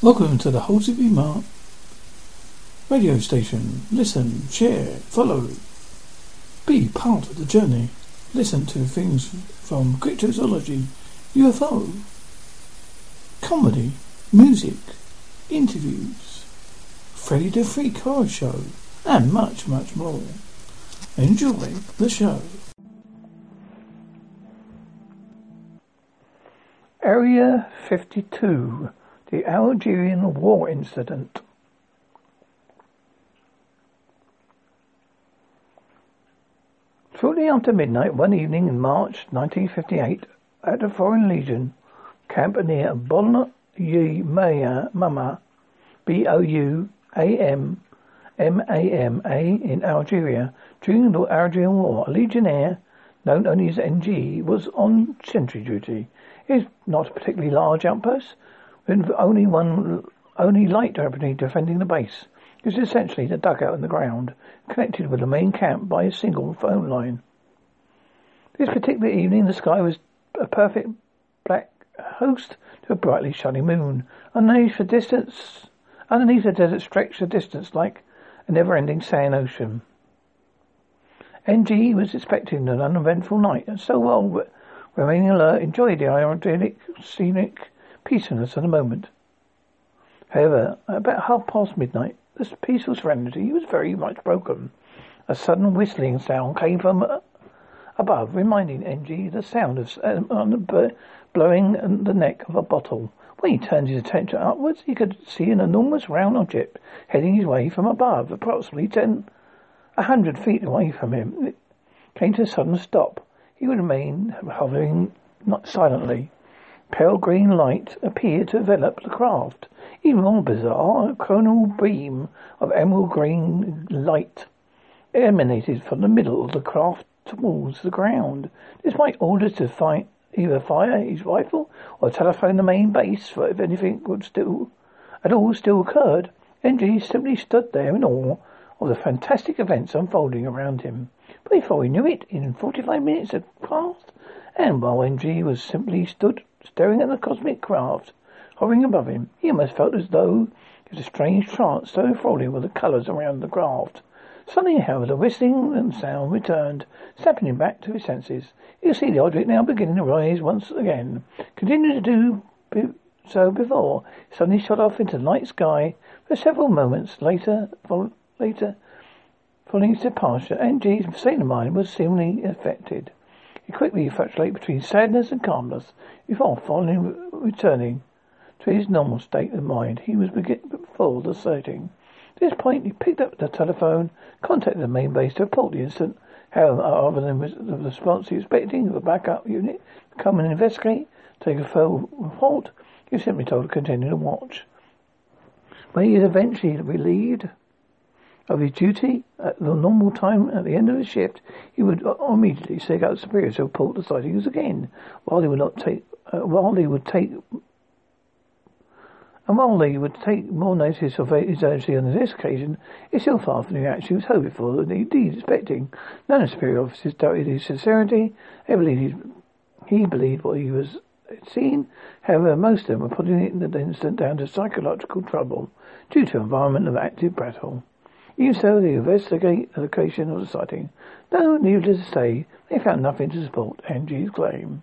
Welcome to the Halsey Mark radio station. Listen, share, follow. Be part of the journey. Listen to things from cryptozoology, UFO, comedy, music, interviews, Freddy the Freak Horror Show, and much, much more. Enjoy the show. Area 52, the Algerian War Incident. Shortly after midnight one evening in March 1958, at the Foreign Legion camp near Bon Mama, B-O-U-A-M M-A-M-A in Algeria, during the Algerian War, a legionnaire, known only as NG, was on sentry duty. It is not a particularly large outpost, with only one, only light company defending the base. It was essentially the dugout in the ground, connected with the main camp by a single phone line. This particular evening, the sky was a perfect black host to a brightly shining moon. Underneath the distance, underneath the desert stretched a distance like a never-ending sand ocean. NG was expecting an uneventful night, and so while remaining alert, enjoyed the idyllic, scenic peacefulness of the moment. However, about half past midnight, this peaceful serenity was very much broken. A sudden whistling sound came from above, reminding NG the sound of um, blowing the neck of a bottle. When he turned his attention upwards, he could see an enormous round object heading his way from above, approximately ten, a hundred feet away from him. It came to a sudden stop. He would remain hovering not silently. Pale green light appeared to envelop the craft. Even more bizarre, a coronal beam of emerald green light emanated from the middle of the craft towards the ground. Despite orders to fight either fire his rifle or telephone the main base for if anything would still at all still occurred. NG simply stood there in awe of the fantastic events unfolding around him. But before he knew it, in forty-five minutes had passed, and while NG was simply stood staring at the cosmic craft hovering above him, he almost felt as though it was a strange trance, so enthralling were the colours around the craft. Suddenly, however, the whistling and sound returned, snapping him back to his senses. You see the object now beginning to rise once again. Continued to do so before. Suddenly shot off into the night sky. For several moments later, fo- later, following its departure, NG's state of mind was seemingly affected. He quickly fluctuated between sadness and calmness before finally returning to his normal state of mind. He was full of sighting. At this point, he picked up the telephone, contacted the main base to report the incident. However, other than the response he was expecting of a backup unit to come and investigate, take a full report, he was simply told to continue to watch. When he was eventually relieved of his duty at the normal time at the end of the shift, he would immediately seek out superiors to report the sightings again. While he would not take, uh, while he would take and while Lee would take more notice of his urgency on this occasion, it's still far from the reaction he was hoping for and indeed expecting. None of the superior officers doubted his sincerity. They believed he believed what he was seen. However, most of them were putting the incident down to psychological trouble due to environment of active battle. Even so, they investigate the location of the sighting. No, needless to say, they found nothing to support NG's claim.